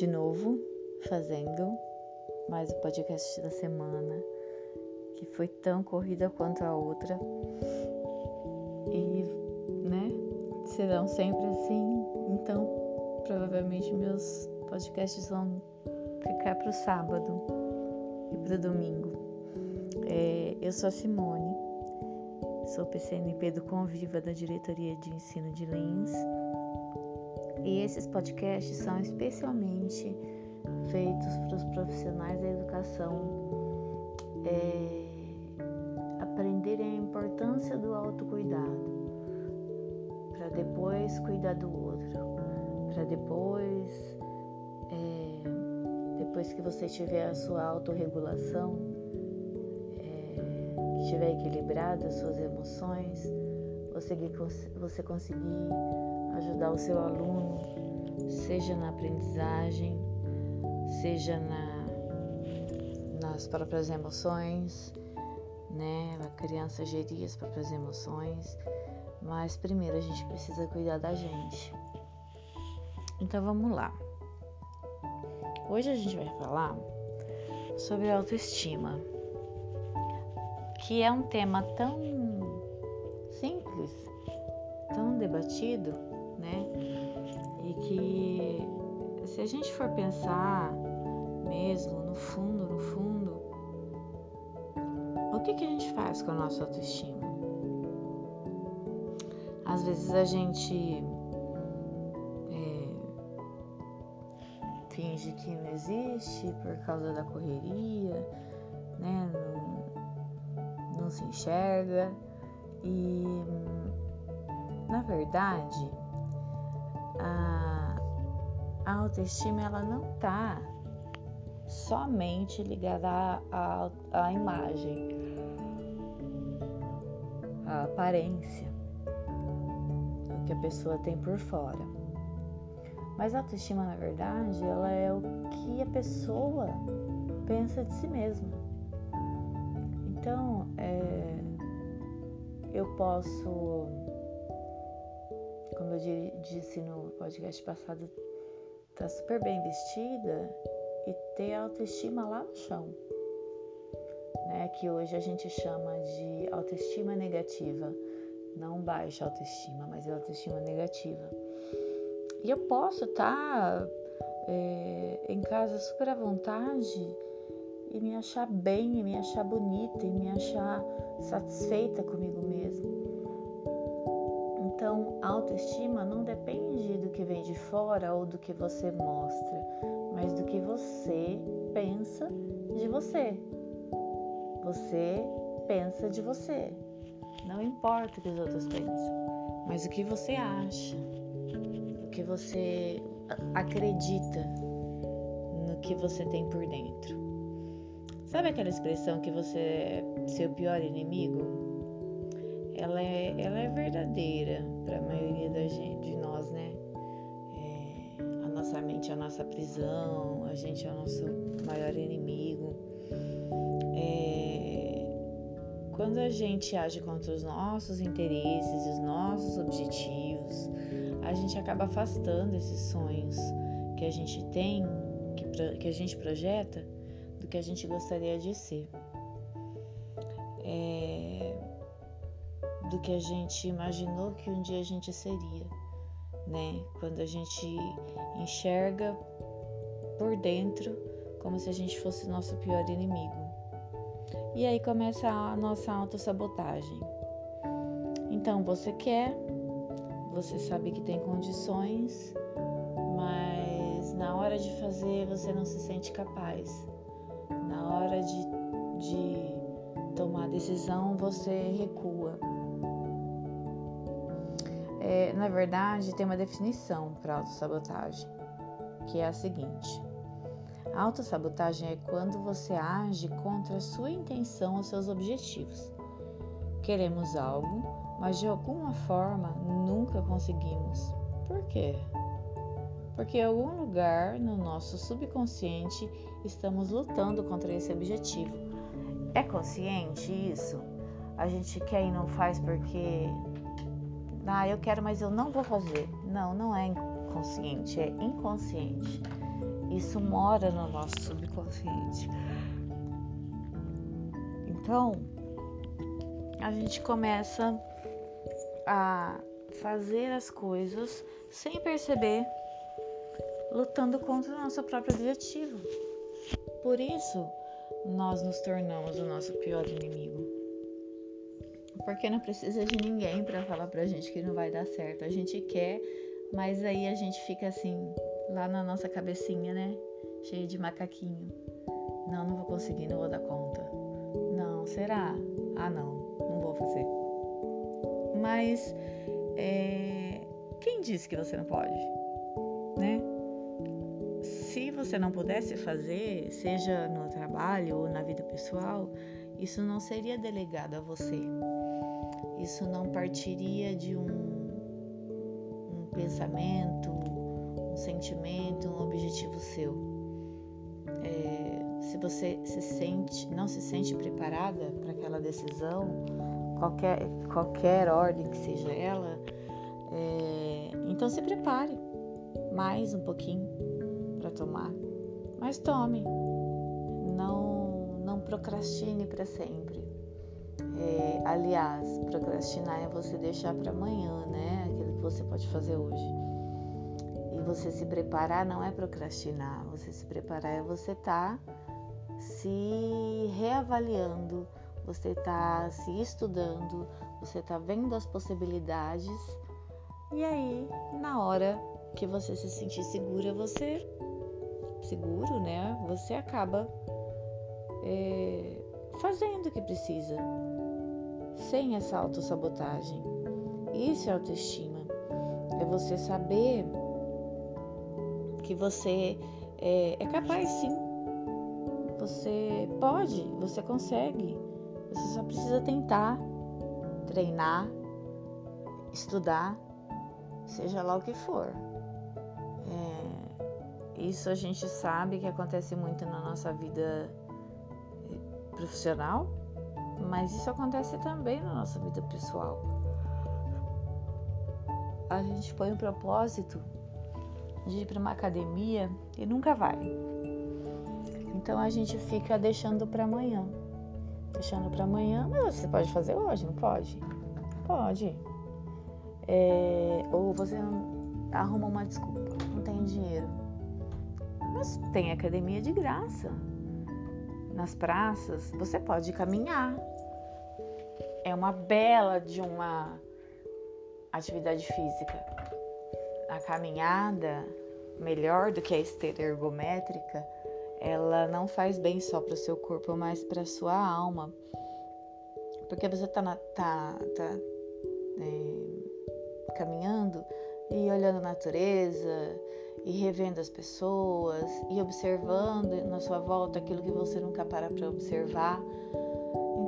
de novo fazendo mais o podcast da semana, que foi tão corrida quanto a outra. E, né, serão sempre assim. Então, provavelmente meus podcasts vão ficar para o sábado e para o domingo. É, eu sou a Simone, sou PCNP do Conviva da Diretoria de Ensino de Lins e esses podcasts são especialmente feitos para os profissionais da educação é, aprenderem a importância do autocuidado, para depois cuidar do outro, para depois, é, depois que você tiver a sua autorregulação, é, que estiver equilibrada as suas emoções, você, você conseguir ajudar o seu aluno, seja na aprendizagem, seja na, nas próprias emoções, né? A criança gerir as próprias emoções, mas primeiro a gente precisa cuidar da gente. Então vamos lá. Hoje a gente vai falar sobre autoestima, que é um tema tão simples, tão debatido, se a gente for pensar mesmo no fundo, no fundo, o que, que a gente faz com a nossa autoestima? Às vezes a gente é, finge que não existe por causa da correria, né? Não, não se enxerga e na verdade a, a autoestima ela não está somente ligada à, à imagem, à aparência, o que a pessoa tem por fora. Mas a autoestima, na verdade, ela é o que a pessoa pensa de si mesma. Então, é, eu posso como eu disse no podcast passado, tá super bem vestida e ter autoestima lá no chão, né? Que hoje a gente chama de autoestima negativa, não baixa autoestima, mas é autoestima negativa. E eu posso estar tá, é, em casa super à vontade e me achar bem, e me achar bonita, e me achar satisfeita comigo mesma. Então, autoestima não depende do que vem de fora ou do que você mostra, mas do que você pensa de você. Você pensa de você. Não importa o que os outros pensam, mas o que você acha, o que você acredita no que você tem por dentro. Sabe aquela expressão que você é seu pior inimigo? ela é, ela é verdadeira para a maioria da gente, de nós, né? É, a nossa mente é a nossa prisão, a gente é o nosso maior inimigo. É, quando a gente age contra os nossos interesses os nossos objetivos, a gente acaba afastando esses sonhos que a gente tem, que, que a gente projeta, do que a gente gostaria de ser. É, do que a gente imaginou que um dia a gente seria, né? Quando a gente enxerga por dentro como se a gente fosse nosso pior inimigo. E aí começa a nossa autossabotagem. Então você quer, você sabe que tem condições, mas na hora de fazer você não se sente capaz. Na hora de, de tomar decisão você recua. É, na verdade, tem uma definição para autossabotagem, que é a seguinte: a autossabotagem é quando você age contra a sua intenção ou seus objetivos. Queremos algo, mas de alguma forma nunca conseguimos. Por quê? Porque em algum lugar no nosso subconsciente estamos lutando contra esse objetivo. É consciente isso? A gente quer e não faz porque ah, eu quero, mas eu não vou fazer. Não, não é inconsciente, é inconsciente. Isso mora no nosso subconsciente. Então, a gente começa a fazer as coisas sem perceber, lutando contra o nosso próprio objetivo. Por isso, nós nos tornamos o nosso pior inimigo. Porque não precisa de ninguém para falar pra gente que não vai dar certo. A gente quer, mas aí a gente fica assim, lá na nossa cabecinha, né? Cheio de macaquinho. Não, não vou conseguir, não vou dar conta. Não, será? Ah, não, não vou fazer. Mas é, quem disse que você não pode? Né? Se você não pudesse fazer, seja no trabalho ou na vida pessoal, isso não seria delegado a você. Isso não partiria de um, um pensamento, um sentimento, um objetivo seu. É, se você se sente, não se sente preparada para aquela decisão, qualquer, qualquer ordem que seja ela, é, então se prepare mais um pouquinho para tomar, mas tome. Não, não procrastine para sempre. É, aliás, procrastinar é você deixar para amanhã, né? Aquilo que você pode fazer hoje. E você se preparar não é procrastinar. Você se preparar é você estar tá se reavaliando, você está se estudando, você está vendo as possibilidades. E aí, na hora que você se sentir segura, você seguro, né? Você acaba é, fazendo o que precisa, sem essa autossabotagem. Isso é autoestima. É você saber que você é, é capaz sim. Você pode, você consegue. Você só precisa tentar, treinar, estudar, seja lá o que for. É, isso a gente sabe que acontece muito na nossa vida eh, profissional, mas isso acontece também na nossa vida pessoal. A gente põe um propósito de ir para uma academia e nunca vai. Então a gente fica deixando para amanhã deixando para amanhã, mas você pode fazer hoje, não pode? Pode. É, ou você arruma uma desculpa, não tem dinheiro. Mas tem academia de graça. Nas praças, você pode caminhar. É uma bela de uma atividade física. A caminhada, melhor do que a esteira ergométrica, ela não faz bem só para o seu corpo, mas para a sua alma. Porque você está tá, tá é, caminhando e olhando a natureza e revendo as pessoas e observando na sua volta aquilo que você nunca para para observar.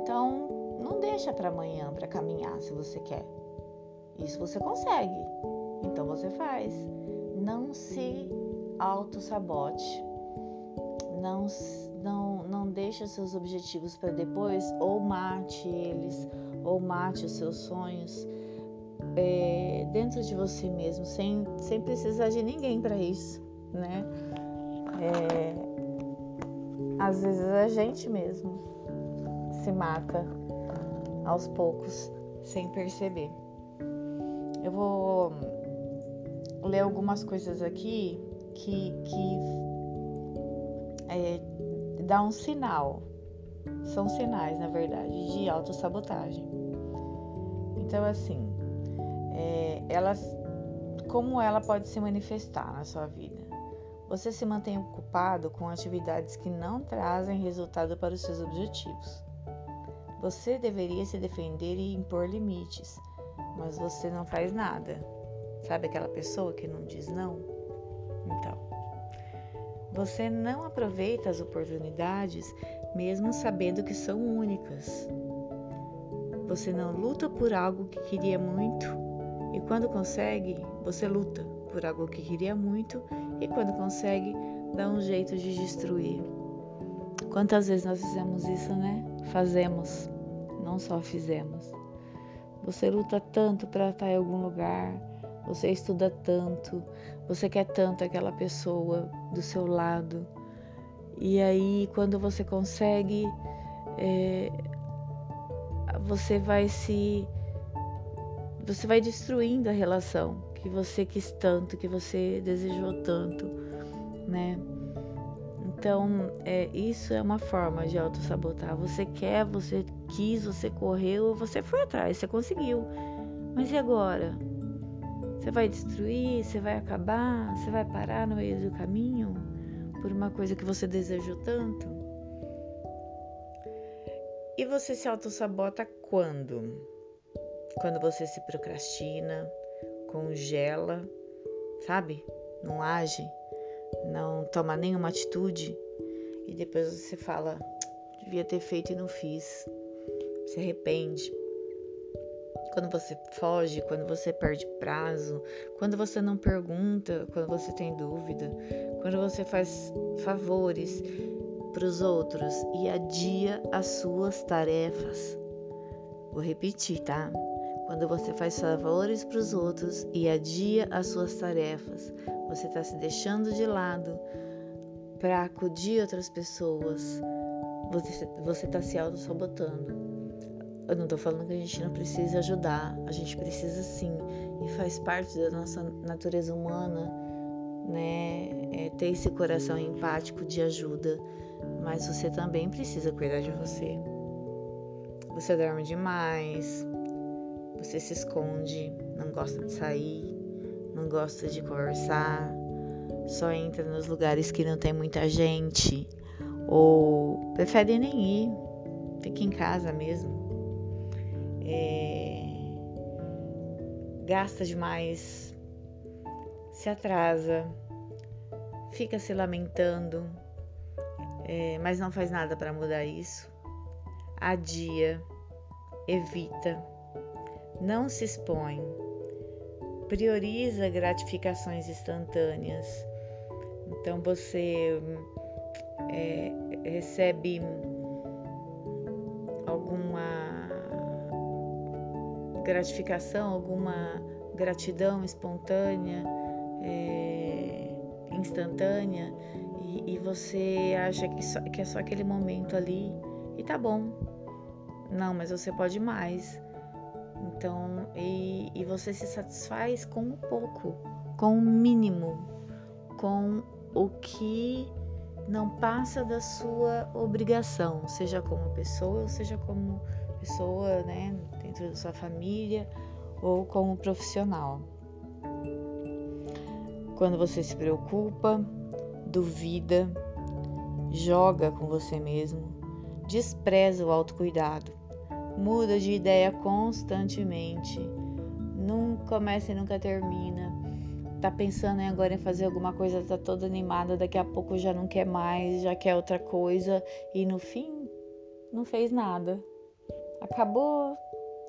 Então, não deixa para amanhã para caminhar se você quer. Isso você consegue. Então você faz. Não se auto-sabote não, não, não deixa seus objetivos para depois, ou mate eles, ou mate os seus sonhos é, dentro de você mesmo, sem, sem precisar de ninguém para isso, né? É, às vezes a gente mesmo se mata aos poucos, sem perceber. Eu vou ler algumas coisas aqui que, que é, dá um sinal, são sinais, na verdade, de autossabotagem. Então, assim, é, ela, como ela pode se manifestar na sua vida? Você se mantém ocupado com atividades que não trazem resultado para os seus objetivos. Você deveria se defender e impor limites, mas você não faz nada. Sabe aquela pessoa que não diz não? Então, você não aproveita as oportunidades mesmo sabendo que são únicas. Você não luta por algo que queria muito e quando consegue, você luta por algo que queria muito e quando consegue, dá um jeito de destruir. Quantas vezes nós fizemos isso, né? Fazemos, não só fizemos. Você luta tanto para estar em algum lugar, você estuda tanto, Você quer tanto aquela pessoa do seu lado. E aí, quando você consegue, é, você vai se. Você vai destruindo a relação que você quis tanto, que você desejou tanto, né? Então, é, isso é uma forma de auto-sabotar. Você quer, você quis, você correu, você foi atrás, você conseguiu. Mas e agora? Você vai destruir? Você vai acabar? Você vai parar no meio do caminho por uma coisa que você desejou tanto? E você se auto-sabota quando? Quando você se procrastina, congela, sabe? Não age, não toma nenhuma atitude e depois você fala, devia ter feito e não fiz. Se arrepende quando você foge, quando você perde prazo, quando você não pergunta, quando você tem dúvida, quando você faz favores para os outros e adia as suas tarefas. Vou repetir, tá? Quando você faz favores para os outros e adia as suas tarefas, você está se deixando de lado para acudir outras pessoas. Você está se auto-sabotando. Eu não tô falando que a gente não precisa ajudar, a gente precisa sim, e faz parte da nossa natureza humana, né? É ter esse coração empático de ajuda, mas você também precisa cuidar de você. Você dorme demais, você se esconde, não gosta de sair, não gosta de conversar, só entra nos lugares que não tem muita gente, ou prefere nem ir, fica em casa mesmo. É, gasta demais, se atrasa, fica se lamentando, é, mas não faz nada para mudar isso, adia, evita, não se expõe, prioriza gratificações instantâneas. Então você é, recebe gratificação, alguma gratidão espontânea, é, instantânea, e, e, você acha que, só, que é só aquele momento ali e tá bom. Não, mas você pode mais. Então, e, e você se satisfaz com um pouco, com o mínimo, com o que não passa da sua obrigação, seja como pessoa, seja como pessoa, né, dentro da sua família ou como profissional. Quando você se preocupa, duvida, joga com você mesmo, despreza o autocuidado, muda de ideia constantemente, nunca começa e nunca termina, tá pensando em agora em fazer alguma coisa, tá toda animada, daqui a pouco já não quer mais, já quer outra coisa e no fim não fez nada acabou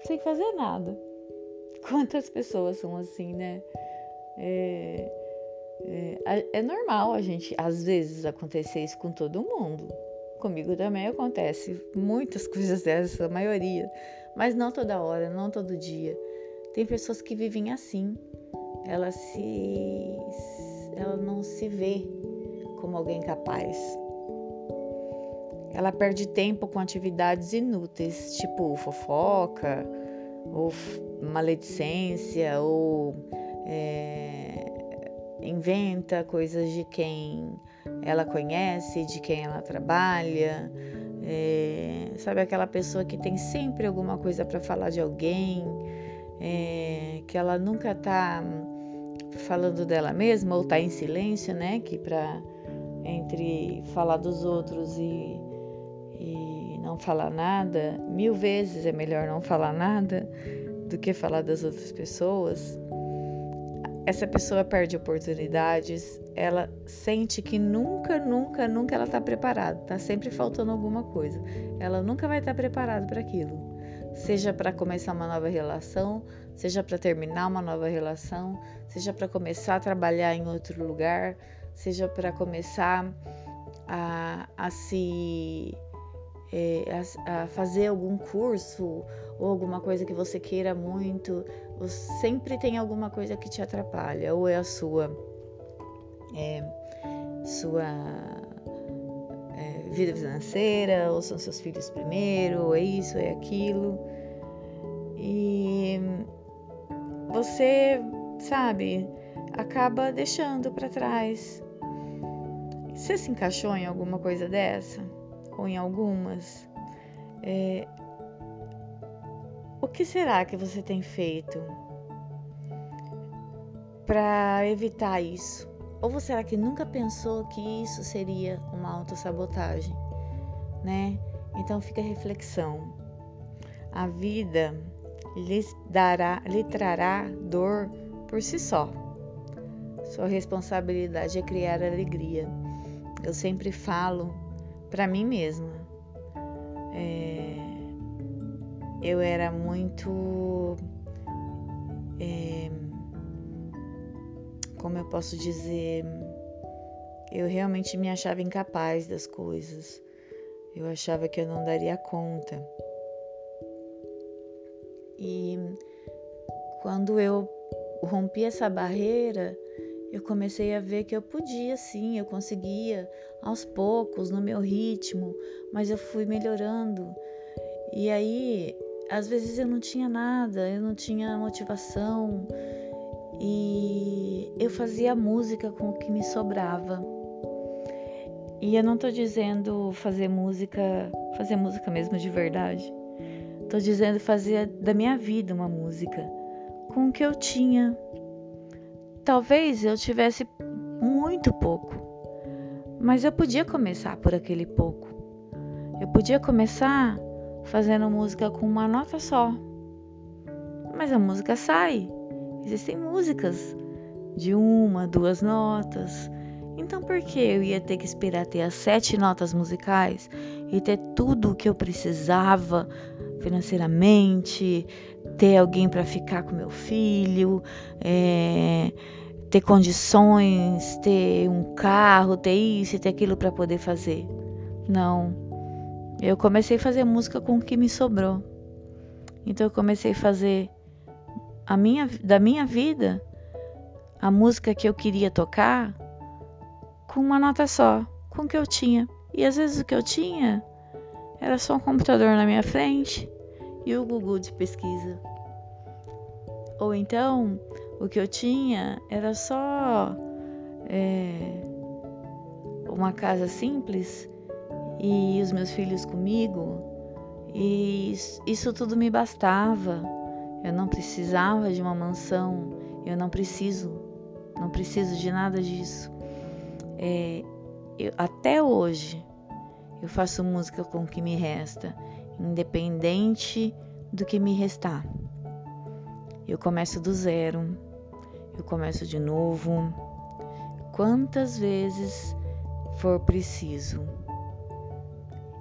sem fazer nada. Quantas pessoas são assim, né? É, é, é, normal a gente, às vezes, acontecer isso com todo mundo. Comigo também acontece muitas coisas dessas, a maioria. Mas não toda hora, não todo dia. Tem pessoas que vivem assim. Ela se. Ela não se vê como alguém capaz. Ela perde tempo com atividades inúteis, tipo fofoca, ou maledicência, ou é, inventa coisas de quem ela conhece, de quem ela trabalha. É, sabe aquela pessoa que tem sempre alguma coisa para falar de alguém, é, que ela nunca tá falando dela mesma ou tá em silêncio, né? Que para entre falar dos outros e e não falar nada, mil vezes é melhor não falar nada do que falar das outras pessoas. Essa pessoa perde oportunidades, ela sente que nunca, nunca, nunca ela está preparada, está sempre faltando alguma coisa. Ela nunca vai estar tá preparada para aquilo, seja para começar uma nova relação, seja para terminar uma nova relação, seja para começar a trabalhar em outro lugar, seja para começar a, a se é, a, a fazer algum curso ou alguma coisa que você queira muito, sempre tem alguma coisa que te atrapalha, ou é a sua é sua é, vida financeira, ou são seus filhos primeiro, ou é isso, é aquilo. E você, sabe, acaba deixando para trás. Você se encaixou em alguma coisa dessa? Ou em algumas? É, o que será que você tem feito para evitar isso? Ou será que nunca pensou que isso seria uma autossabotagem, né? Então fica a reflexão. A vida lhe dará, lhe trará dor por si só. Sua responsabilidade é criar alegria. Eu sempre falo para mim mesma. É, eu era muito. É, como eu posso dizer? Eu realmente me achava incapaz das coisas. Eu achava que eu não daria conta. E quando eu rompi essa barreira, eu comecei a ver que eu podia sim, eu conseguia aos poucos, no meu ritmo, mas eu fui melhorando. E aí às vezes eu não tinha nada, eu não tinha motivação e eu fazia música com o que me sobrava. E eu não tô dizendo fazer música, fazer música mesmo de verdade. Tô dizendo fazer da minha vida uma música com o que eu tinha. Talvez eu tivesse muito pouco, mas eu podia começar por aquele pouco. Eu podia começar fazendo música com uma nota só. Mas a música sai. Existem músicas de uma, duas notas. Então por que eu ia ter que esperar ter as sete notas musicais e ter tudo o que eu precisava financeiramente, ter alguém para ficar com meu filho, é, ter condições, ter um carro, ter isso e ter aquilo para poder fazer? Não. Eu comecei a fazer música com o que me sobrou. Então eu comecei a fazer a minha, da minha vida a música que eu queria tocar com uma nota só, com o que eu tinha. E às vezes o que eu tinha era só um computador na minha frente e o Google de pesquisa. Ou então o que eu tinha era só é, uma casa simples e os meus filhos comigo, e isso tudo me bastava. Eu não precisava de uma mansão, eu não preciso, não preciso de nada disso. É, eu, até hoje eu faço música com o que me resta, independente do que me restar. Eu começo do zero, eu começo de novo, quantas vezes for preciso.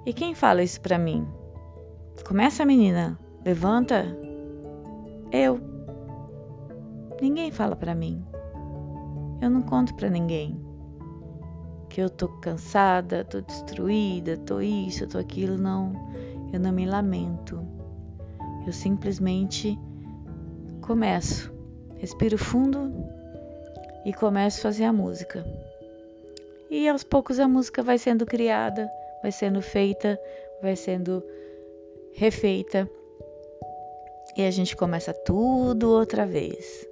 E quem fala isso para mim? Começa, menina. Levanta. Eu. Ninguém fala para mim. Eu não conto para ninguém que eu tô cansada, tô destruída, tô isso, tô aquilo, não. Eu não me lamento. Eu simplesmente começo, respiro fundo e começo a fazer a música. E aos poucos a música vai sendo criada vai sendo feita, vai sendo refeita e a gente começa tudo outra vez.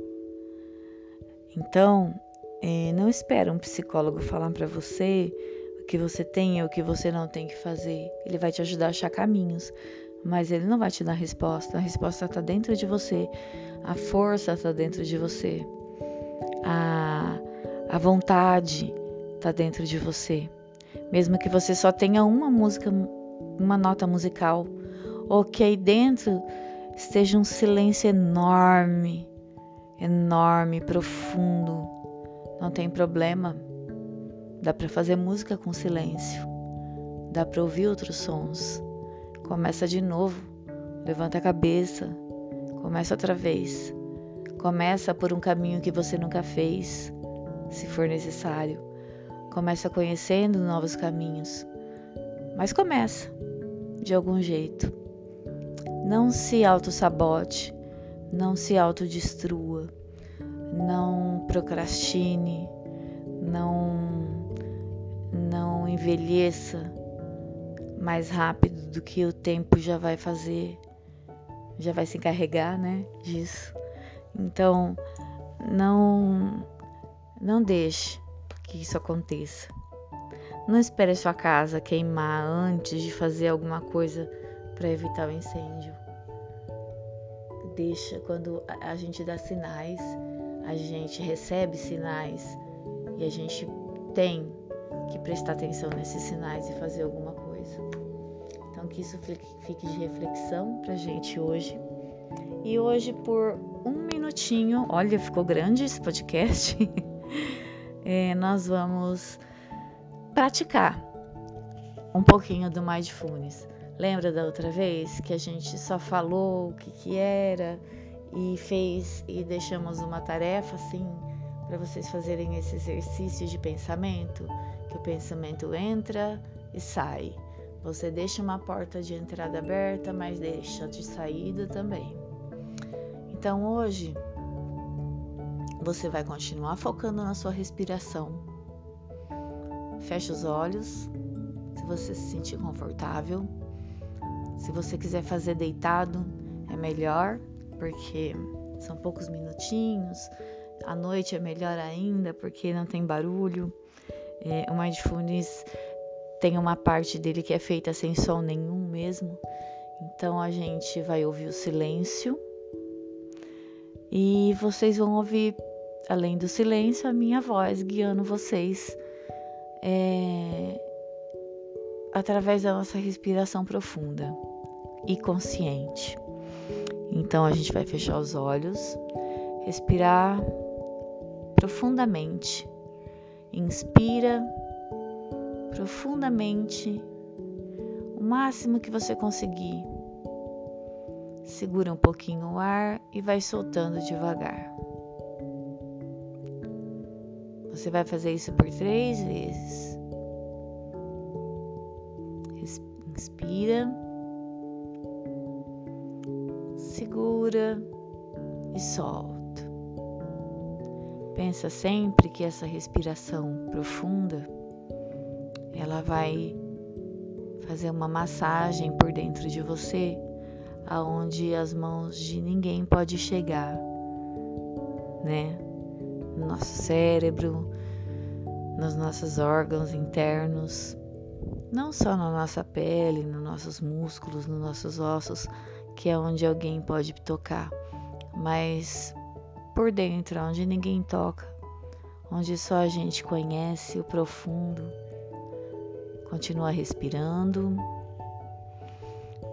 Então, é, não espera um psicólogo falar para você o que você tem e o que você não tem que fazer. Ele vai te ajudar a achar caminhos, mas ele não vai te dar resposta. A resposta está dentro de você, a força está dentro de você, a, a vontade está dentro de você mesmo que você só tenha uma música, uma nota musical, ou que aí dentro esteja um silêncio enorme, enorme, profundo, não tem problema. Dá para fazer música com silêncio. Dá para ouvir outros sons. Começa de novo. Levanta a cabeça. Começa outra vez. Começa por um caminho que você nunca fez, se for necessário. Começa conhecendo novos caminhos, mas começa de algum jeito. Não se auto-sabote, não se autodestrua, não procrastine, não não envelheça mais rápido do que o tempo já vai fazer, já vai se encarregar, né, disso. Então, não não deixe que isso aconteça. Não espere sua casa queimar antes de fazer alguma coisa para evitar o incêndio. Deixa quando a gente dá sinais, a gente recebe sinais e a gente tem que prestar atenção nesses sinais e fazer alguma coisa. Então que isso fique de reflexão pra gente hoje. E hoje por um minutinho, olha, ficou grande esse podcast. é, nós vamos praticar um pouquinho do Mindfulness. Lembra da outra vez que a gente só falou o que, que era e fez e deixamos uma tarefa assim para vocês fazerem esse exercício de pensamento, que o pensamento entra e sai. Você deixa uma porta de entrada aberta, mas deixa de saída também. Então hoje você vai continuar focando na sua respiração Feche os olhos, se você se sentir confortável. Se você quiser fazer deitado, é melhor, porque são poucos minutinhos. À noite é melhor ainda, porque não tem barulho. É, o Mindfulness tem uma parte dele que é feita sem som nenhum mesmo. Então a gente vai ouvir o silêncio e vocês vão ouvir, além do silêncio, a minha voz guiando vocês é, através da nossa respiração profunda e consciente. Então a gente vai fechar os olhos, respirar profundamente. Inspira profundamente o máximo que você conseguir. Segura um pouquinho o ar e vai soltando devagar. Você vai fazer isso por três vezes. Inspira, segura e solta. Pensa sempre que essa respiração profunda ela vai fazer uma massagem por dentro de você, aonde as mãos de ninguém pode chegar, né? No nosso cérebro, nos nossos órgãos internos, não só na nossa pele, nos nossos músculos, nos nossos ossos, que é onde alguém pode tocar, mas por dentro, onde ninguém toca, onde só a gente conhece o profundo. Continua respirando.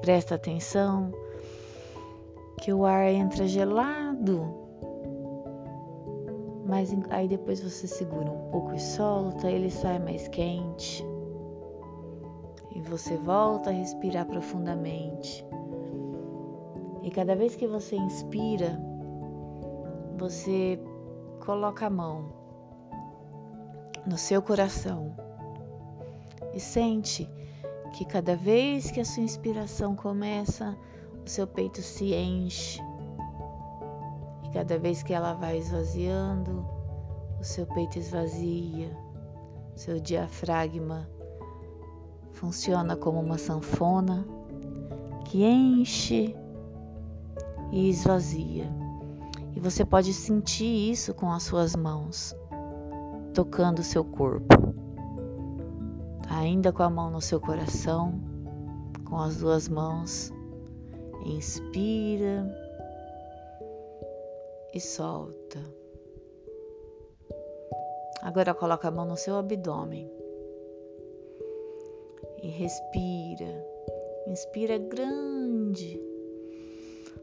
Presta atenção que o ar entra gelado mas aí depois você segura um pouco e solta, ele sai mais quente. E você volta a respirar profundamente. E cada vez que você inspira, você coloca a mão no seu coração e sente que cada vez que a sua inspiração começa, o seu peito se enche e cada vez que ela vai esvaziando, o seu peito esvazia, seu diafragma funciona como uma sanfona que enche e esvazia. E você pode sentir isso com as suas mãos, tocando o seu corpo. Ainda com a mão no seu coração, com as duas mãos, inspira e solta. Agora coloca a mão no seu abdômen. E respira. Inspira grande,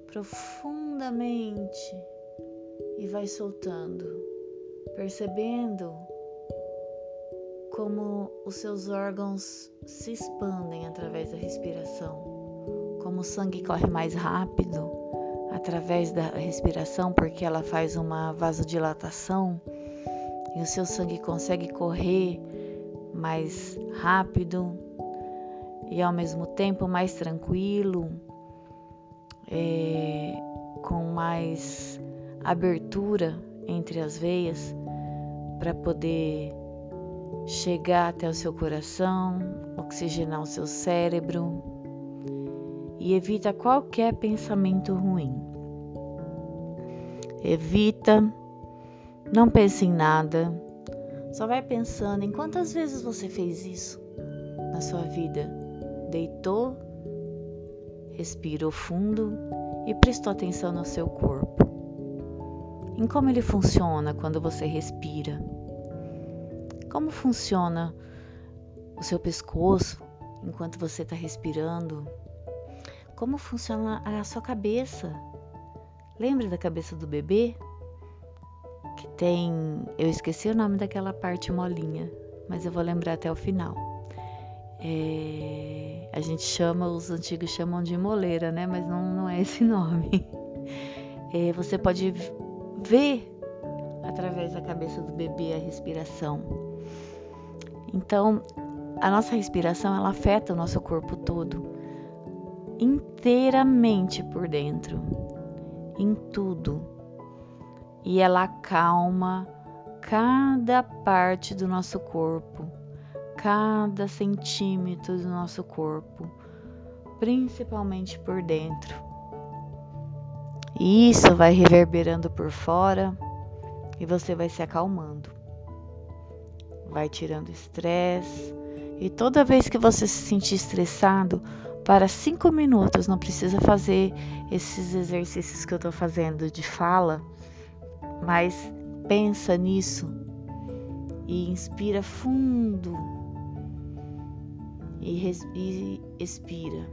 profundamente. E vai soltando, percebendo como os seus órgãos se expandem através da respiração, como o sangue corre mais rápido através da respiração, porque ela faz uma vasodilatação e o seu sangue consegue correr mais rápido e ao mesmo tempo mais tranquilo, é, com mais abertura entre as veias, para poder chegar até o seu coração, oxigenar o seu cérebro e evita qualquer pensamento ruim. Evita, não pense em nada, só vai pensando em quantas vezes você fez isso na sua vida. Deitou, respirou fundo e prestou atenção no seu corpo. Em como ele funciona quando você respira. Como funciona o seu pescoço enquanto você está respirando? Como funciona a sua cabeça? Lembra da cabeça do bebê? Que tem. Eu esqueci o nome daquela parte molinha, mas eu vou lembrar até o final. É, a gente chama, os antigos chamam de moleira, né? Mas não, não é esse nome. É, você pode ver através da cabeça do bebê a respiração. Então, a nossa respiração ela afeta o nosso corpo todo, inteiramente por dentro, em tudo. E ela acalma cada parte do nosso corpo cada centímetro do nosso corpo, principalmente por dentro. E isso vai reverberando por fora e você vai se acalmando. Vai tirando estresse. E toda vez que você se sentir estressado, para cinco minutos, não precisa fazer esses exercícios que eu estou fazendo de fala, mas pensa nisso e inspira fundo e, e expira.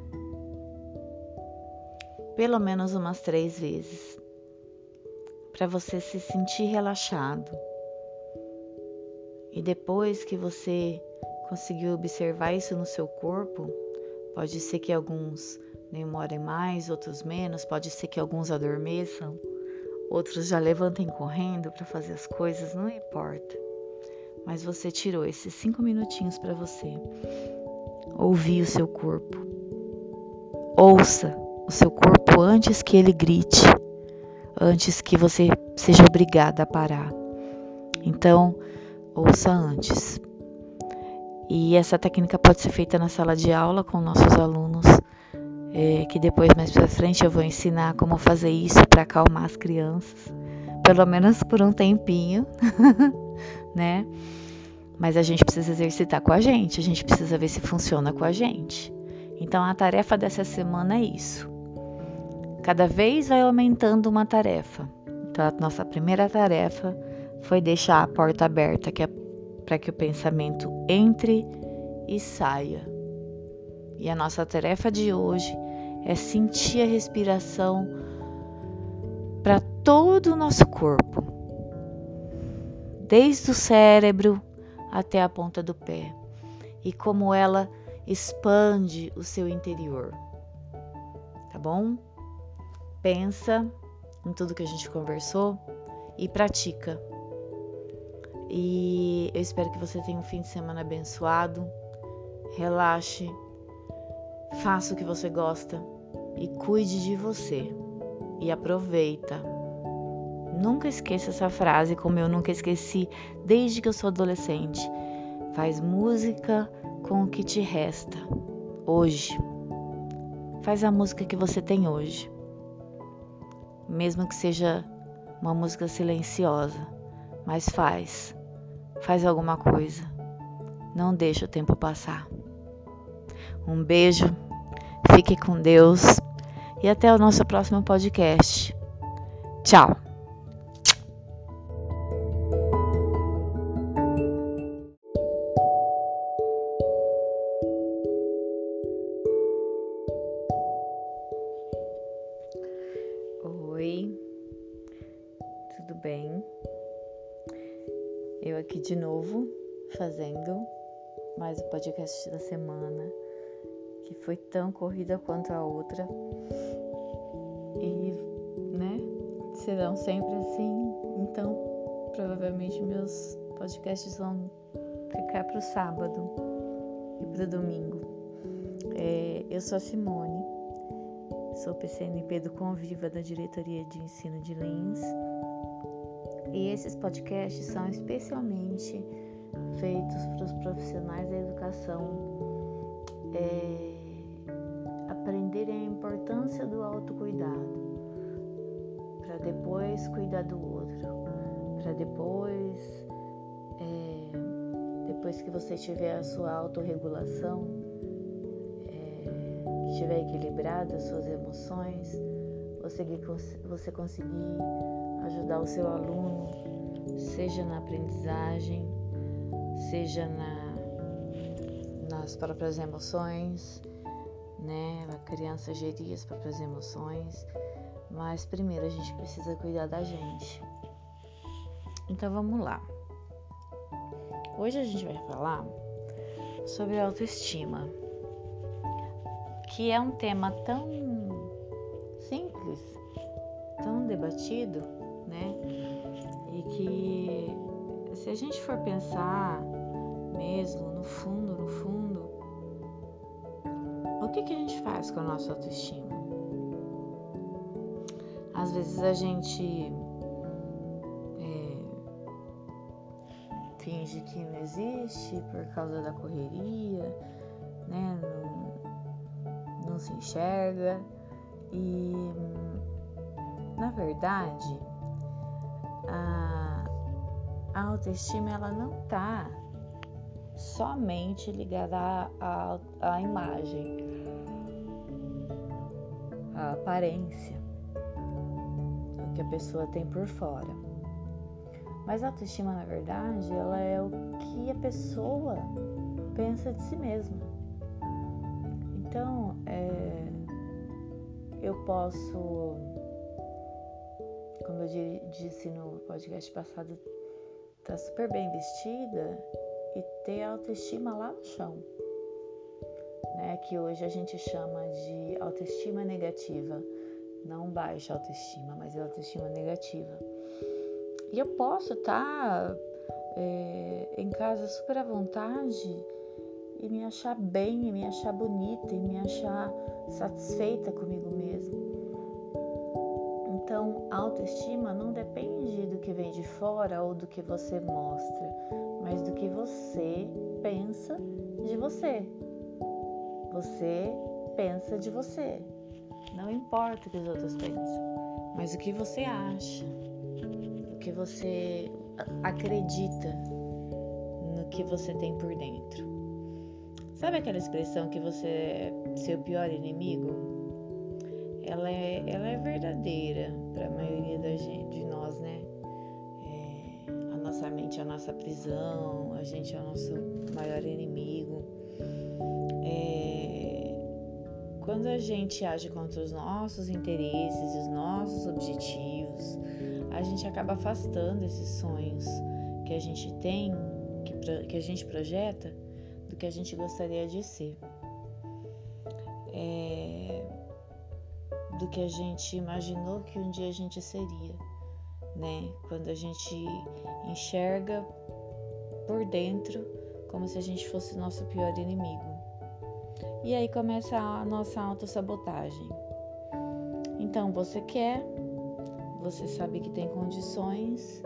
Pelo menos umas três vezes, para você se sentir relaxado. E depois que você conseguiu observar isso no seu corpo, pode ser que alguns demorem mais, outros menos, pode ser que alguns adormeçam, outros já levantem correndo para fazer as coisas, não importa. Mas você tirou esses cinco minutinhos para você ouvir o seu corpo. Ouça o seu corpo antes que ele grite, antes que você seja obrigada a parar. Então, ouça antes. E essa técnica pode ser feita na sala de aula com nossos alunos, é, que depois mais para frente eu vou ensinar como fazer isso para acalmar as crianças, pelo menos por um tempinho, né? Mas a gente precisa exercitar com a gente, a gente precisa ver se funciona com a gente. Então a tarefa dessa semana é isso. Cada vez vai aumentando uma tarefa. Então a nossa primeira tarefa foi deixar a porta aberta que é para que o pensamento entre e saia. E a nossa tarefa de hoje é sentir a respiração para todo o nosso corpo, desde o cérebro até a ponta do pé e como ela expande o seu interior. Tá bom? Pensa em tudo que a gente conversou e pratica. E eu espero que você tenha um fim de semana abençoado. Relaxe, faça o que você gosta e cuide de você. E aproveita Nunca esqueça essa frase, como eu nunca esqueci desde que eu sou adolescente. Faz música com o que te resta hoje. Faz a música que você tem hoje. Mesmo que seja uma música silenciosa, mas faz. Faz alguma coisa. Não deixa o tempo passar. Um beijo, fique com Deus e até o nosso próximo podcast. Tchau! Fazendo mais o podcast da semana, que foi tão corrida quanto a outra. E, né, serão sempre assim. Então, provavelmente meus podcasts vão ficar para o sábado e para domingo. É, eu sou a Simone, sou PCNP do Conviva da Diretoria de Ensino de Lins E esses podcasts são especialmente feitos para os profissionais da educação é, aprenderem a importância do autocuidado, para depois cuidar do outro, para depois, é, depois que você tiver a sua autorregulação, é, que estiver equilibrada as suas emoções, você, você conseguir ajudar o seu aluno, seja na aprendizagem, seja na, nas próprias emoções, né? A criança gerir as próprias emoções, mas primeiro a gente precisa cuidar da gente. Então vamos lá. Hoje a gente vai falar sobre autoestima, que é um tema tão simples, tão debatido, né? E que se a gente for pensar mesmo no fundo, no fundo, o que, que a gente faz com a nossa autoestima? Às vezes a gente é, finge que não existe por causa da correria, né? Não, não se enxerga e na verdade a, a autoestima ela não está somente ligada à, à, à imagem, à aparência, o que a pessoa tem por fora. Mas a autoestima, na verdade, ela é o que a pessoa pensa de si mesma. Então, é, eu posso como eu disse no podcast passado, tá super bem vestida e ter autoestima lá no chão, né? Que hoje a gente chama de autoestima negativa, não baixa autoestima, mas é autoestima negativa. E eu posso estar tá, é, em casa super à vontade e me achar bem, e me achar bonita, e me achar satisfeita comigo mesma. Então, a autoestima não depende do que vem de fora ou do que você mostra, mas do que você pensa de você. Você pensa de você. Não importa o que os outros pensam, mas o que você acha, o que você acredita no que você tem por dentro. Sabe aquela expressão que você é seu pior inimigo? ela é, ela é verdadeira para a maioria da gente, de nós, né? Nossa mente é a nossa prisão, a gente é o nosso maior inimigo. É, quando a gente age contra os nossos interesses, os nossos objetivos, a gente acaba afastando esses sonhos que a gente tem, que, que a gente projeta, do que a gente gostaria de ser. É, do que a gente imaginou que um dia a gente seria, né? Quando a gente enxerga por dentro como se a gente fosse nosso pior inimigo. E aí começa a nossa autossabotagem. Então você quer, você sabe que tem condições,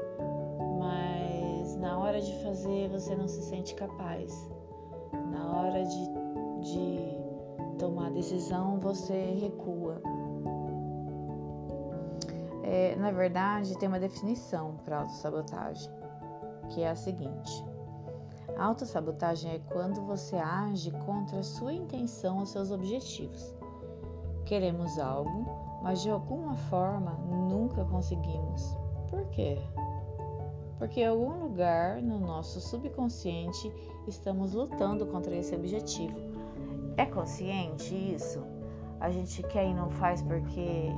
mas na hora de fazer você não se sente capaz. Na hora de, de tomar decisão você recua. Na verdade, tem uma definição para autossabotagem, que é a seguinte: a autossabotagem é quando você age contra a sua intenção ou seus objetivos. Queremos algo, mas de alguma forma nunca conseguimos. Por quê? Porque em algum lugar no nosso subconsciente estamos lutando contra esse objetivo. É consciente isso? A gente quer e não faz porque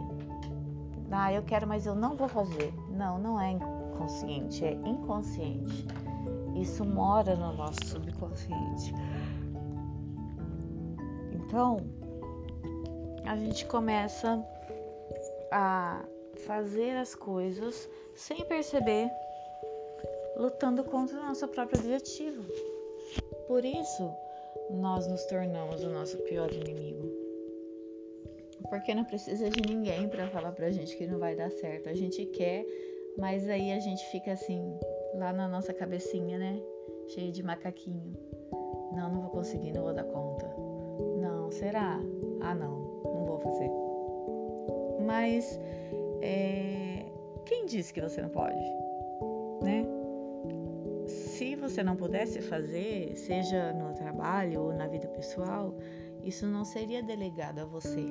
ah, eu quero, mas eu não vou fazer. Não, não é inconsciente, é inconsciente. Isso mora no nosso subconsciente. Então, a gente começa a fazer as coisas sem perceber, lutando contra o nosso próprio objetivo. Por isso, nós nos tornamos o nosso pior inimigo. Porque não precisa de ninguém para falar pra gente que não vai dar certo. A gente quer, Mas aí a gente fica assim, lá na nossa cabecinha, né? Cheio de macaquinho. Não, não vou conseguir, não vou dar conta. Não, será? Ah, não, não vou fazer. Mas é, quem disse que você não pode? Né? Se você não pudesse fazer, seja no trabalho ou na vida pessoal, isso não seria delegado a você.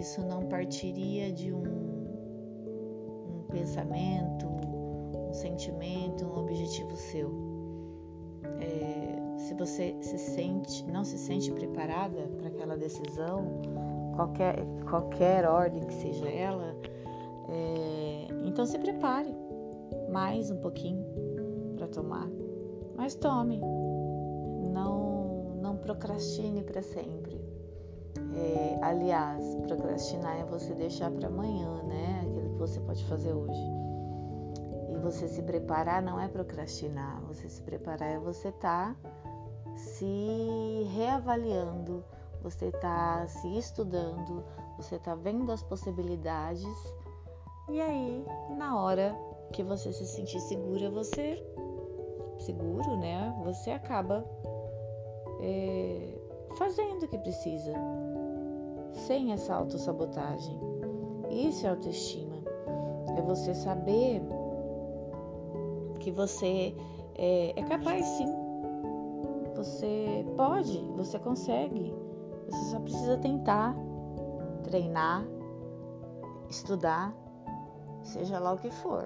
Isso não partiria de um, um pensamento, um sentimento, um objetivo seu. É, se você se sente, não se sente preparada para aquela decisão, qualquer, qualquer ordem que seja ela, é, então se prepare mais um pouquinho para tomar, mas tome, não, não procrastine para sempre. É, aliás, procrastinar é você deixar para amanhã, né? Aquilo que você pode fazer hoje. E você se preparar não é procrastinar, você se preparar é você estar tá se reavaliando, você está se estudando, você está vendo as possibilidades e aí, na hora que você se sentir segura, você seguro, né? Você acaba é, fazendo o que precisa, sem essa autossabotagem. Isso é autoestima. É você saber que você é, é capaz sim. Você pode, você consegue. Você só precisa tentar, treinar, estudar, seja lá o que for.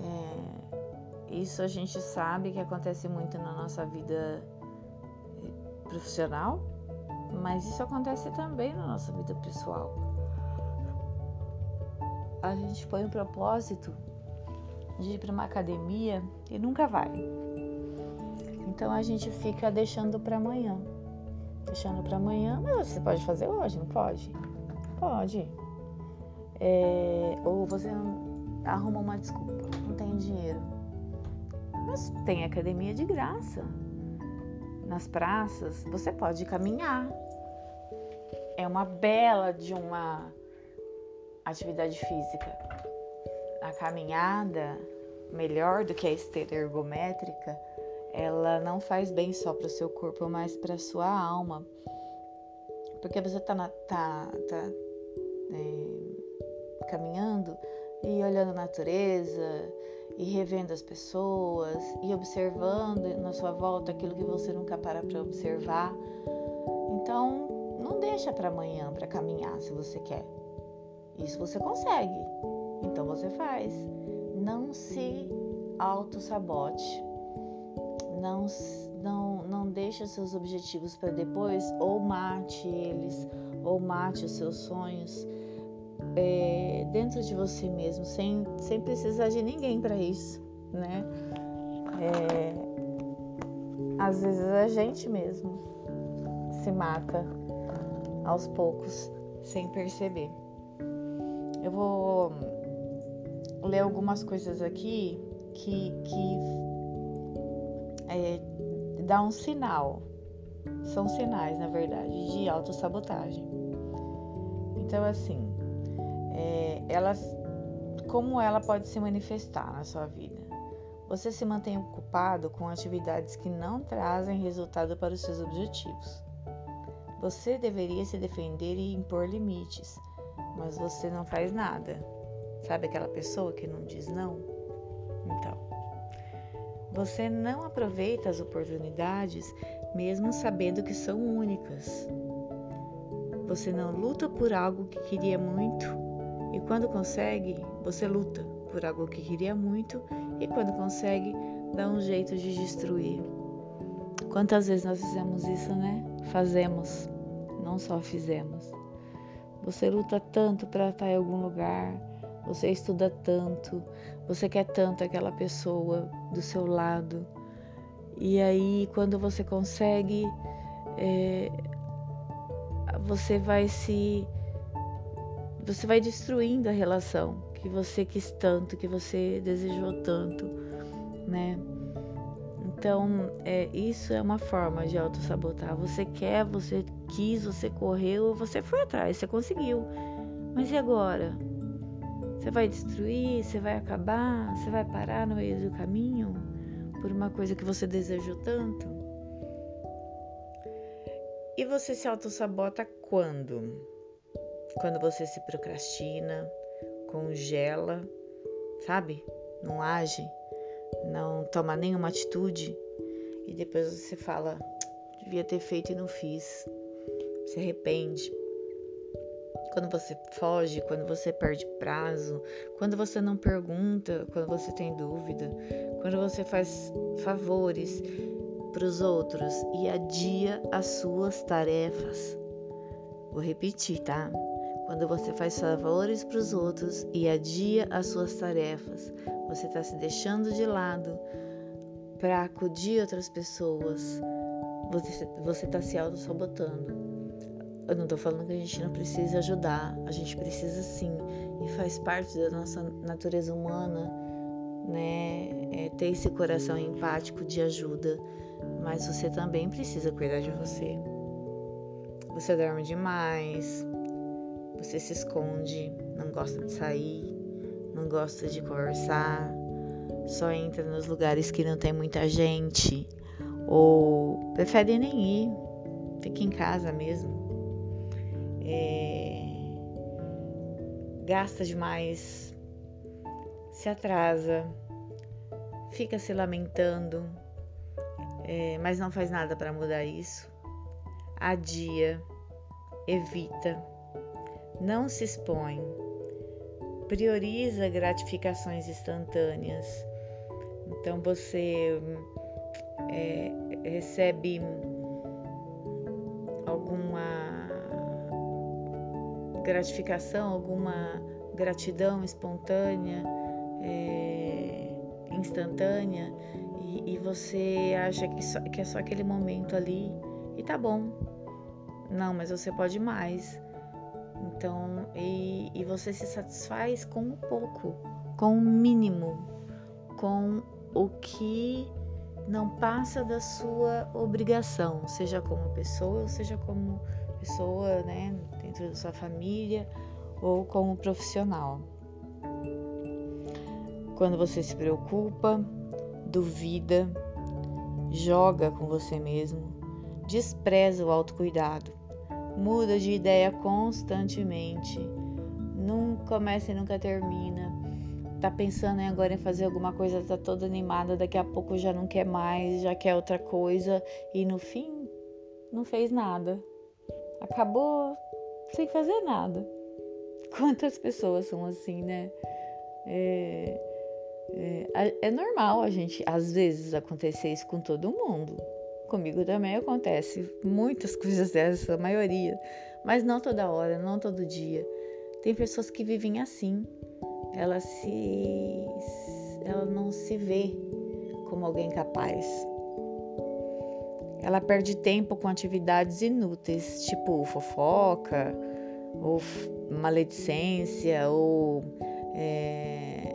É, isso a gente sabe que acontece muito na nossa vida eh, profissional, mas isso acontece também na nossa vida pessoal. A gente põe um propósito de ir para uma academia e nunca vai. Então a gente fica deixando para amanhã. Deixando para amanhã, mas você pode fazer hoje, não pode? Pode. É, ou você arruma uma desculpa, não tem dinheiro. Mas tem academia de graça. Nas praças, você pode caminhar. É uma bela de uma atividade física. A caminhada, melhor do que a esteira ergométrica, ela não faz bem só para o seu corpo, mas para a sua alma. Porque você está tá, tá, é, caminhando e olhando a natureza e revendo as pessoas e observando na sua volta aquilo que você nunca para para observar. Então, não deixa para amanhã para caminhar se você quer. Isso você consegue. Então você faz. Não se auto-sabote. Não, não, não deixe seus objetivos para depois ou mate eles ou mate os seus sonhos é, dentro de você mesmo, sem, sem precisar de ninguém para isso, né? É, às vezes a gente mesmo se mata aos poucos sem perceber. Eu vou ler algumas coisas aqui que, que é, dá um sinal, são sinais, na verdade, de autossabotagem. Então, assim, é, ela, como ela pode se manifestar na sua vida? Você se mantém ocupado com atividades que não trazem resultado para os seus objetivos. Você deveria se defender e impor limites, mas você não faz nada. Sabe aquela pessoa que não diz não? Então, você não aproveita as oportunidades mesmo sabendo que são únicas. Você não luta por algo que queria muito e quando consegue, você luta por algo que queria muito e quando consegue, dá um jeito de destruir. Quantas vezes nós fizemos isso, né? Fazemos, não só fizemos. Você luta tanto para estar em algum lugar, você estuda tanto, você quer tanto aquela pessoa do seu lado. E aí, quando você consegue, é, você vai se. Você vai destruindo a relação que você quis tanto, que você desejou tanto, né? Então, é, isso é uma forma de auto-sabotar. Você quer, você quis, você correu, você foi atrás, você conseguiu. Mas e agora? Você vai destruir? Você vai acabar? Você vai parar no meio do caminho por uma coisa que você desejou tanto? E você se auto-sabota quando? Quando você se procrastina, congela, sabe? Não age, não toma nenhuma atitude e depois você fala, devia ter feito e não fiz. Se arrepende. Quando você foge, quando você perde prazo, quando você não pergunta, quando você tem dúvida, quando você faz favores para os outros e adia as suas tarefas. Vou repetir, tá? Quando você faz favores para os outros e adia as suas tarefas, você está se deixando de lado para acudir outras pessoas. Você está se auto-sabotando. Eu não estou falando que a gente não precisa ajudar, a gente precisa sim, e faz parte da nossa natureza humana, né? É ter esse coração empático de ajuda, mas você também precisa cuidar de você. Você dorme demais, você se esconde, não gosta de sair, não gosta de conversar, só entra nos lugares que não tem muita gente, ou prefere nem ir, fica em casa mesmo. É, gasta demais, se atrasa, fica se lamentando, é, mas não faz nada para mudar isso. Adia, evita, não se expõe, prioriza gratificações instantâneas. Então você é, recebe alguma gratificação, alguma gratidão espontânea, é, instantânea, e, e, você acha que, só, que é só aquele momento ali e tá bom. Não, mas você pode mais. Então, e, e você se satisfaz com o pouco, com o mínimo, com o que não passa da sua obrigação, seja como pessoa, seja como pessoa, né, dentro da sua família ou como profissional. Quando você se preocupa, duvida, joga com você mesmo, despreza o autocuidado, muda de ideia constantemente, nunca começa e nunca termina. Tá pensando agora em fazer alguma coisa, tá toda animada, daqui a pouco já não quer mais, já quer outra coisa e no fim não fez nada. Acabou sem fazer nada. Quantas pessoas são assim, né? É, é, é normal a gente, às vezes, acontecer isso com todo mundo. Comigo também acontece muitas coisas dessas, a maioria, mas não toda hora, não todo dia. Tem pessoas que vivem assim. Ela se ela não se vê como alguém capaz. Ela perde tempo com atividades inúteis, tipo fofoca, ou maledicência, ou é,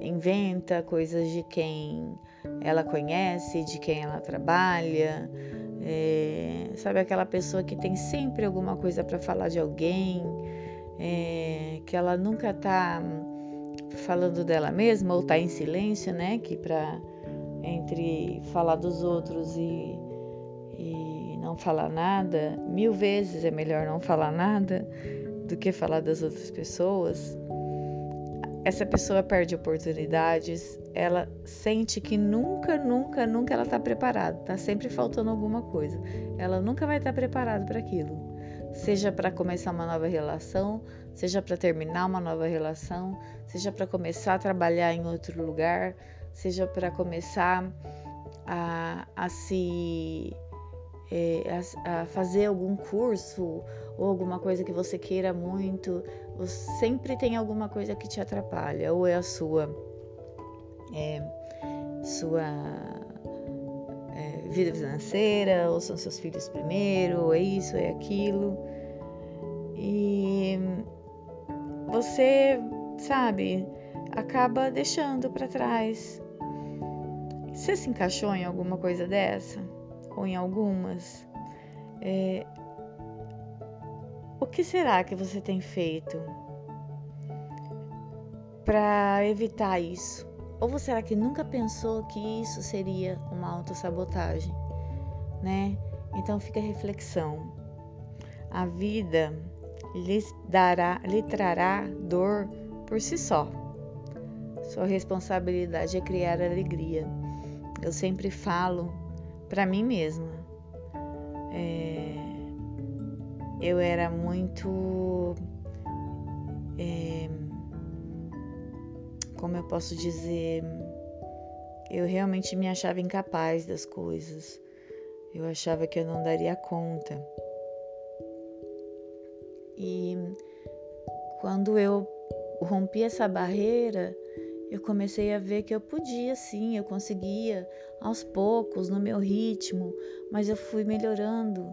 inventa coisas de quem ela conhece, de quem ela trabalha. É, sabe aquela pessoa que tem sempre alguma coisa para falar de alguém, é, que ela nunca tá falando dela mesma ou tá em silêncio, né? Que para entre falar dos outros e, e não falar nada, mil vezes é melhor não falar nada do que falar das outras pessoas essa pessoa perde oportunidades, ela sente que nunca, nunca, nunca ela está preparada, está sempre faltando alguma coisa. Ela nunca vai estar tá preparada para aquilo. Seja para começar uma nova relação, seja para terminar uma nova relação, seja para começar a trabalhar em outro lugar, seja para começar a, a se é, a, a fazer algum curso ou alguma coisa que você queira muito, sempre tem alguma coisa que te atrapalha, ou é a sua é, sua é, vida financeira, ou são seus filhos primeiro, ou é isso, é aquilo. E você, sabe, acaba deixando para trás. Você se encaixou em alguma coisa dessa? Ou em algumas? É, o que será que você tem feito? para evitar isso? Ou será que nunca pensou que isso seria uma autossabotagem, né? Então fica a reflexão. A vida lhe dará, lhe trará dor por si só. Sua responsabilidade é criar alegria. Eu sempre falo para mim mesma. É, eu era muito. É, como eu posso dizer? Eu realmente me achava incapaz das coisas. Eu achava que eu não daria conta. E quando eu rompi essa barreira, eu comecei a ver que eu podia sim, eu conseguia aos poucos, no meu ritmo, mas eu fui melhorando.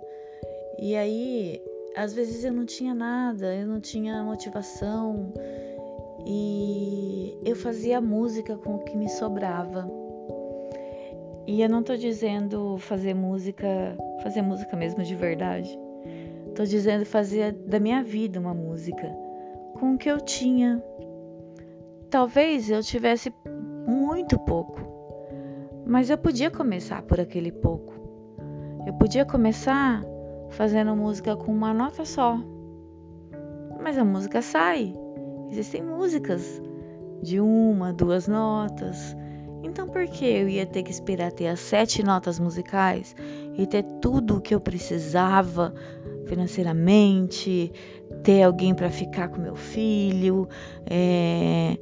E aí, às vezes eu não tinha nada, eu não tinha motivação e eu fazia música com o que me sobrava. E eu não tô dizendo fazer música, fazer música mesmo de verdade. Tô dizendo fazer da minha vida uma música com o que eu tinha. Talvez eu tivesse muito pouco, mas eu podia começar por aquele pouco. Eu podia começar fazendo música com uma nota só. Mas a música sai. Existem músicas de uma, duas notas então por que eu ia ter que esperar ter as sete notas musicais e ter tudo o que eu precisava financeiramente, ter alguém para ficar com meu filho, é,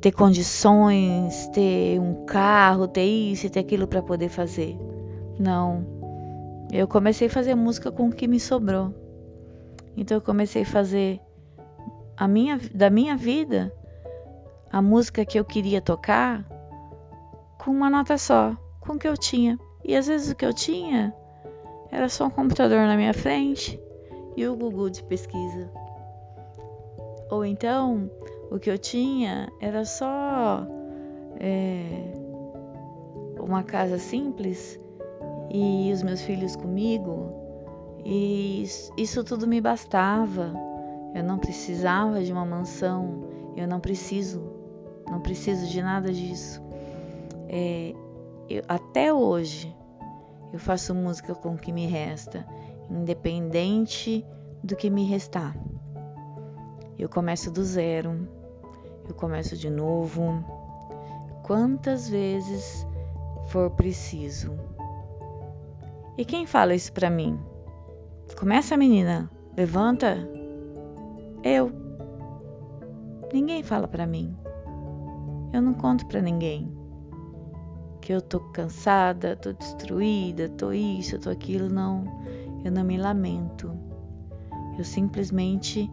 ter condições, ter um carro, ter isso e ter aquilo para poder fazer? Não. Eu comecei a fazer música com o que me sobrou. Então eu comecei a fazer minha, da minha vida a música que eu queria tocar com uma nota só, com o que eu tinha. E às vezes o que eu tinha era só um computador na minha frente e o Google de pesquisa. Ou então o que eu tinha era só é, uma casa simples e os meus filhos comigo, e isso tudo me bastava. Eu não precisava de uma mansão, eu não preciso, não preciso de nada disso. É, eu, até hoje eu faço música com o que me resta, independente do que me restar. Eu começo do zero, eu começo de novo, quantas vezes for preciso. E quem fala isso pra mim? Começa, menina, levanta. Eu. Ninguém fala pra mim. Eu não conto pra ninguém que eu tô cansada, tô destruída, tô isso, tô aquilo, não. Eu não me lamento. Eu simplesmente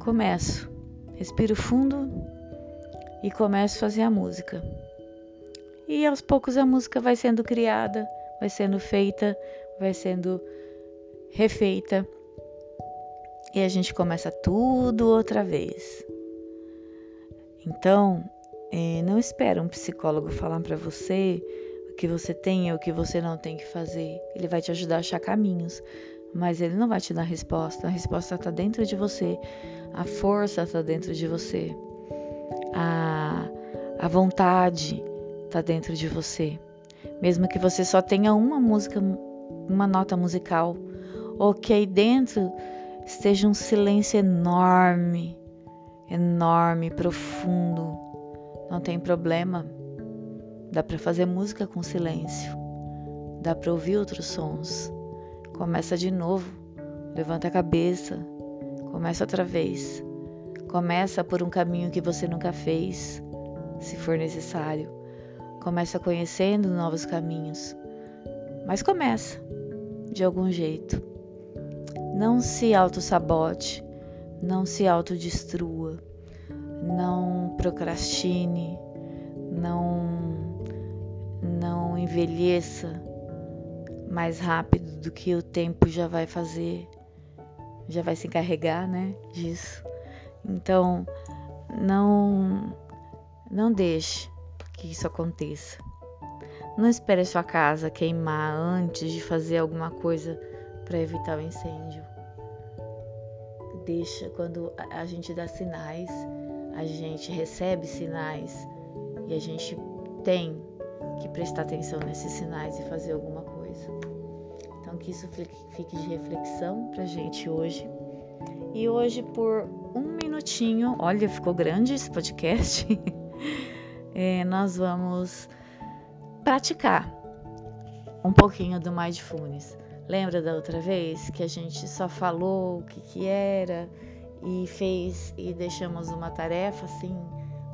começo, respiro fundo e começo a fazer a música. E aos poucos a música vai sendo criada, vai sendo feita, vai sendo refeita. E a gente começa tudo outra vez. Então, é, não espera um psicólogo falar para você o que você tem ou o que você não tem que fazer. Ele vai te ajudar a achar caminhos, mas ele não vai te dar resposta. A resposta está dentro de você, a força está dentro de você, a, a vontade está dentro de você. Mesmo que você só tenha uma música, uma nota musical, aí dentro esteja um silêncio enorme, enorme, profundo não tem problema. Dá para fazer música com silêncio. Dá para ouvir outros sons. Começa de novo. Levanta a cabeça. Começa outra vez. Começa por um caminho que você nunca fez, se for necessário. Começa conhecendo novos caminhos. Mas começa de algum jeito. Não se auto-sabote, não se autodestrua não procrastine, não não envelheça mais rápido do que o tempo já vai fazer, já vai se encarregar, né, disso. Então, não não deixe que isso aconteça. Não espere a sua casa queimar antes de fazer alguma coisa para evitar o incêndio. Deixa quando a gente dá sinais a gente recebe sinais e a gente tem que prestar atenção nesses sinais e fazer alguma coisa. Então, que isso fique de reflexão pra gente hoje. E hoje, por um minutinho, olha, ficou grande esse podcast, é, nós vamos praticar um pouquinho do Mindfulness. Lembra da outra vez que a gente só falou o que, que era e fez e deixamos uma tarefa assim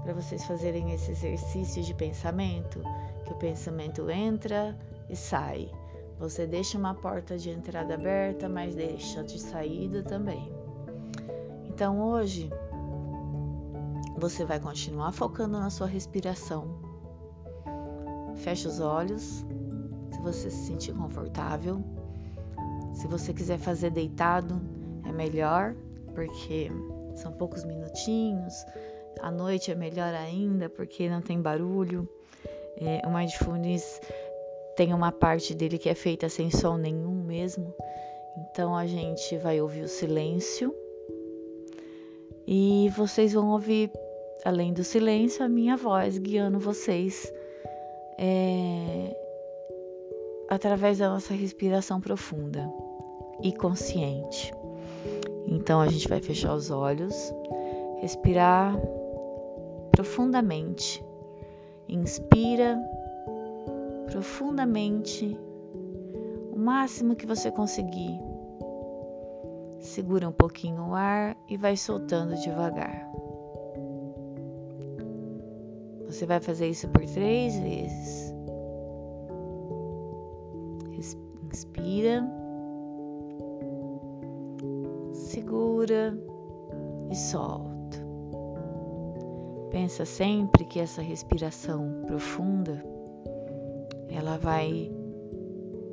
para vocês fazerem esse exercício de pensamento, que o pensamento entra e sai. Você deixa uma porta de entrada aberta, mas deixa de saída também. Então hoje você vai continuar focando na sua respiração. Feche os olhos, se você se sentir confortável. Se você quiser fazer deitado, é melhor, porque são poucos minutinhos. À noite é melhor ainda, porque não tem barulho. É, o Mindfulness tem uma parte dele que é feita sem som nenhum mesmo. Então a gente vai ouvir o silêncio e vocês vão ouvir, além do silêncio, a minha voz guiando vocês é, através da nossa respiração profunda e consciente. Então a gente vai fechar os olhos, respirar profundamente. Inspira profundamente o máximo que você conseguir. Segura um pouquinho o ar e vai soltando devagar. Você vai fazer isso por três vezes. Inspira segura e solta. Pensa sempre que essa respiração profunda ela vai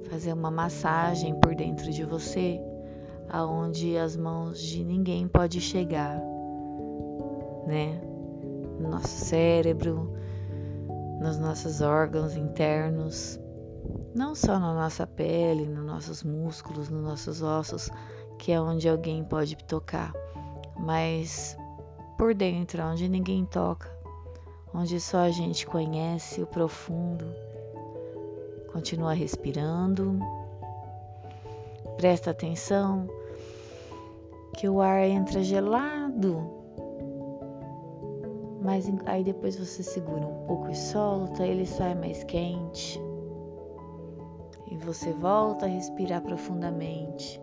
fazer uma massagem por dentro de você, aonde as mãos de ninguém pode chegar, né? No nosso cérebro, nos nossos órgãos internos, não só na nossa pele, nos nossos músculos, nos nossos ossos, que é onde alguém pode tocar, mas por dentro, onde ninguém toca, onde só a gente conhece o profundo. Continua respirando. Presta atenção que o ar entra gelado, mas aí depois você segura um pouco e solta, ele sai mais quente. Você volta a respirar profundamente.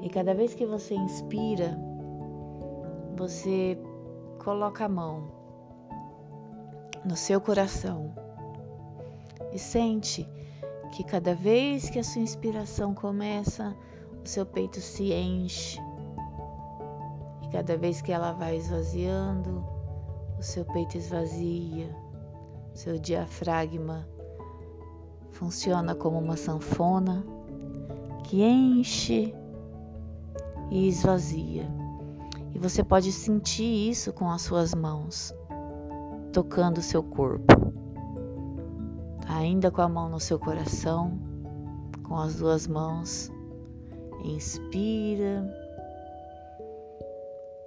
E cada vez que você inspira, você coloca a mão no seu coração e sente que cada vez que a sua inspiração começa, o seu peito se enche. E cada vez que ela vai esvaziando, o seu peito esvazia. Seu diafragma funciona como uma sanfona que enche e esvazia. E você pode sentir isso com as suas mãos, tocando o seu corpo. Ainda com a mão no seu coração, com as duas mãos, inspira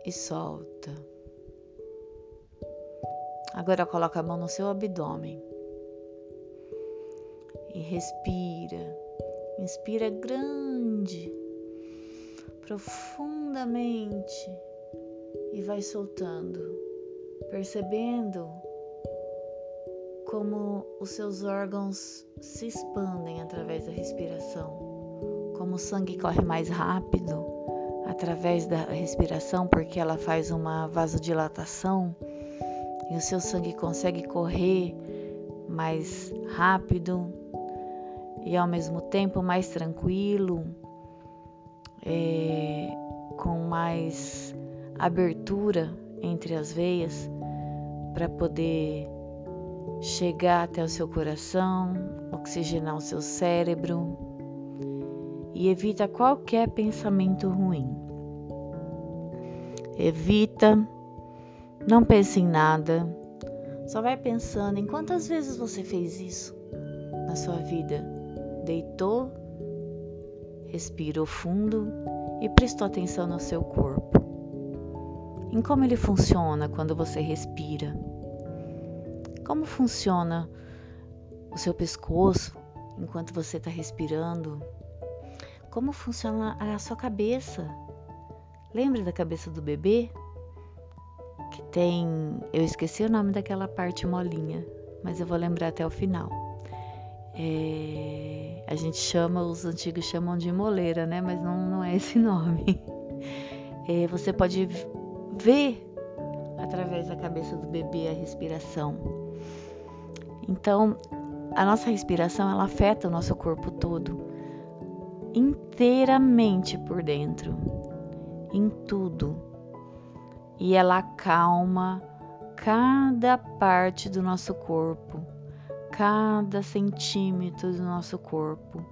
e solta. Agora coloca a mão no seu abdômen e respira. Inspira grande profundamente e vai soltando, percebendo como os seus órgãos se expandem através da respiração, como o sangue corre mais rápido através da respiração, porque ela faz uma vasodilatação e o seu sangue consegue correr mais rápido e ao mesmo tempo mais tranquilo é, com mais abertura entre as veias para poder chegar até o seu coração, oxigenar o seu cérebro e evita qualquer pensamento ruim. Evita, não pense em nada, só vai pensando em quantas vezes você fez isso na sua vida. Deitou Respirou fundo e prestou atenção no seu corpo. em como ele funciona quando você respira. Como funciona o seu pescoço enquanto você está respirando? Como funciona a sua cabeça? Lembra da cabeça do bebê? Que tem. Eu esqueci o nome daquela parte molinha, mas eu vou lembrar até o final. É, a gente chama, os antigos chamam de moleira, né? Mas não, não é esse nome. É, você pode ver através da cabeça do bebê a respiração. Então, a nossa respiração ela afeta o nosso corpo todo, inteiramente por dentro, em tudo. E ela acalma cada parte do nosso corpo, cada centímetro do nosso corpo,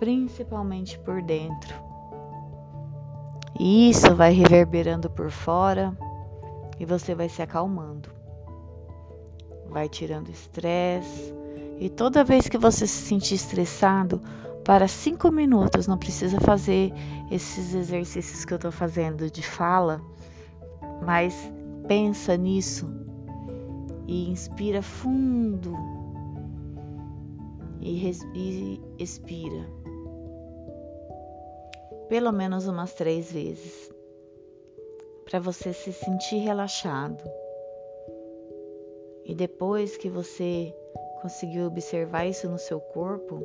principalmente por dentro. E isso vai reverberando por fora e você vai se acalmando. Vai tirando estresse. E toda vez que você se sentir estressado, para cinco minutos, não precisa fazer esses exercícios que eu estou fazendo de fala, mas pensa nisso e inspira fundo e, e expira pelo menos umas três vezes, para você se sentir relaxado. E depois que você conseguiu observar isso no seu corpo,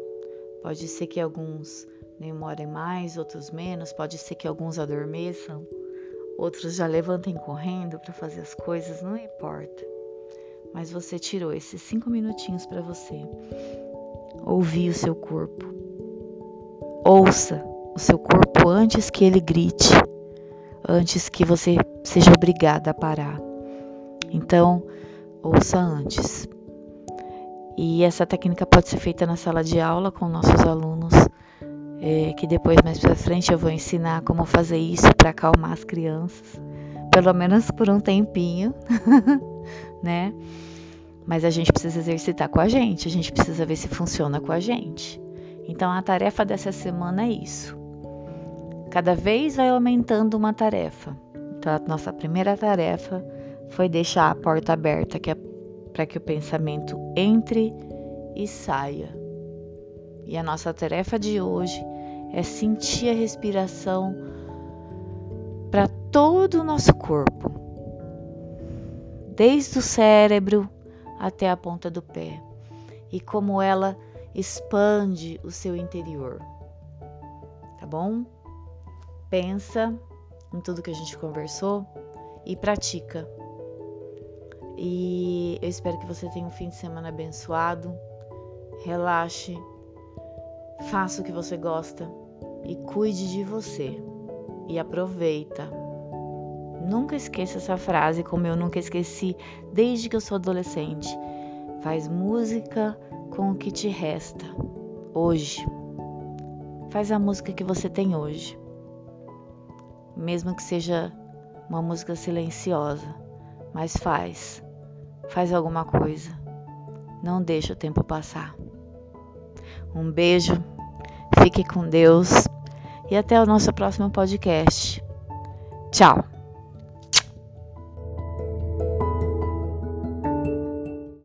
pode ser que alguns demorem mais, outros menos, pode ser que alguns adormeçam, outros já levantem correndo para fazer as coisas, não importa. Mas você tirou esses cinco minutinhos para você ouvir o seu corpo. Ouça o seu corpo antes que ele grite, antes que você seja obrigada a parar. Então, ouça antes. E essa técnica pode ser feita na sala de aula com nossos alunos, é, que depois mais para frente eu vou ensinar como fazer isso para acalmar as crianças, pelo menos por um tempinho, né? Mas a gente precisa exercitar com a gente, a gente precisa ver se funciona com a gente. Então a tarefa dessa semana é isso. Cada vez vai aumentando uma tarefa. Então, a nossa primeira tarefa foi deixar a porta aberta é para que o pensamento entre e saia. E a nossa tarefa de hoje é sentir a respiração para todo o nosso corpo, desde o cérebro até a ponta do pé, e como ela expande o seu interior. Tá bom? pensa em tudo que a gente conversou e pratica. E eu espero que você tenha um fim de semana abençoado. Relaxe, faça o que você gosta e cuide de você. E aproveita. Nunca esqueça essa frase, como eu nunca esqueci desde que eu sou adolescente. Faz música com o que te resta hoje. Faz a música que você tem hoje mesmo que seja uma música silenciosa, mas faz, faz alguma coisa. Não deixa o tempo passar. Um beijo, fique com Deus e até o nosso próximo podcast. Tchau!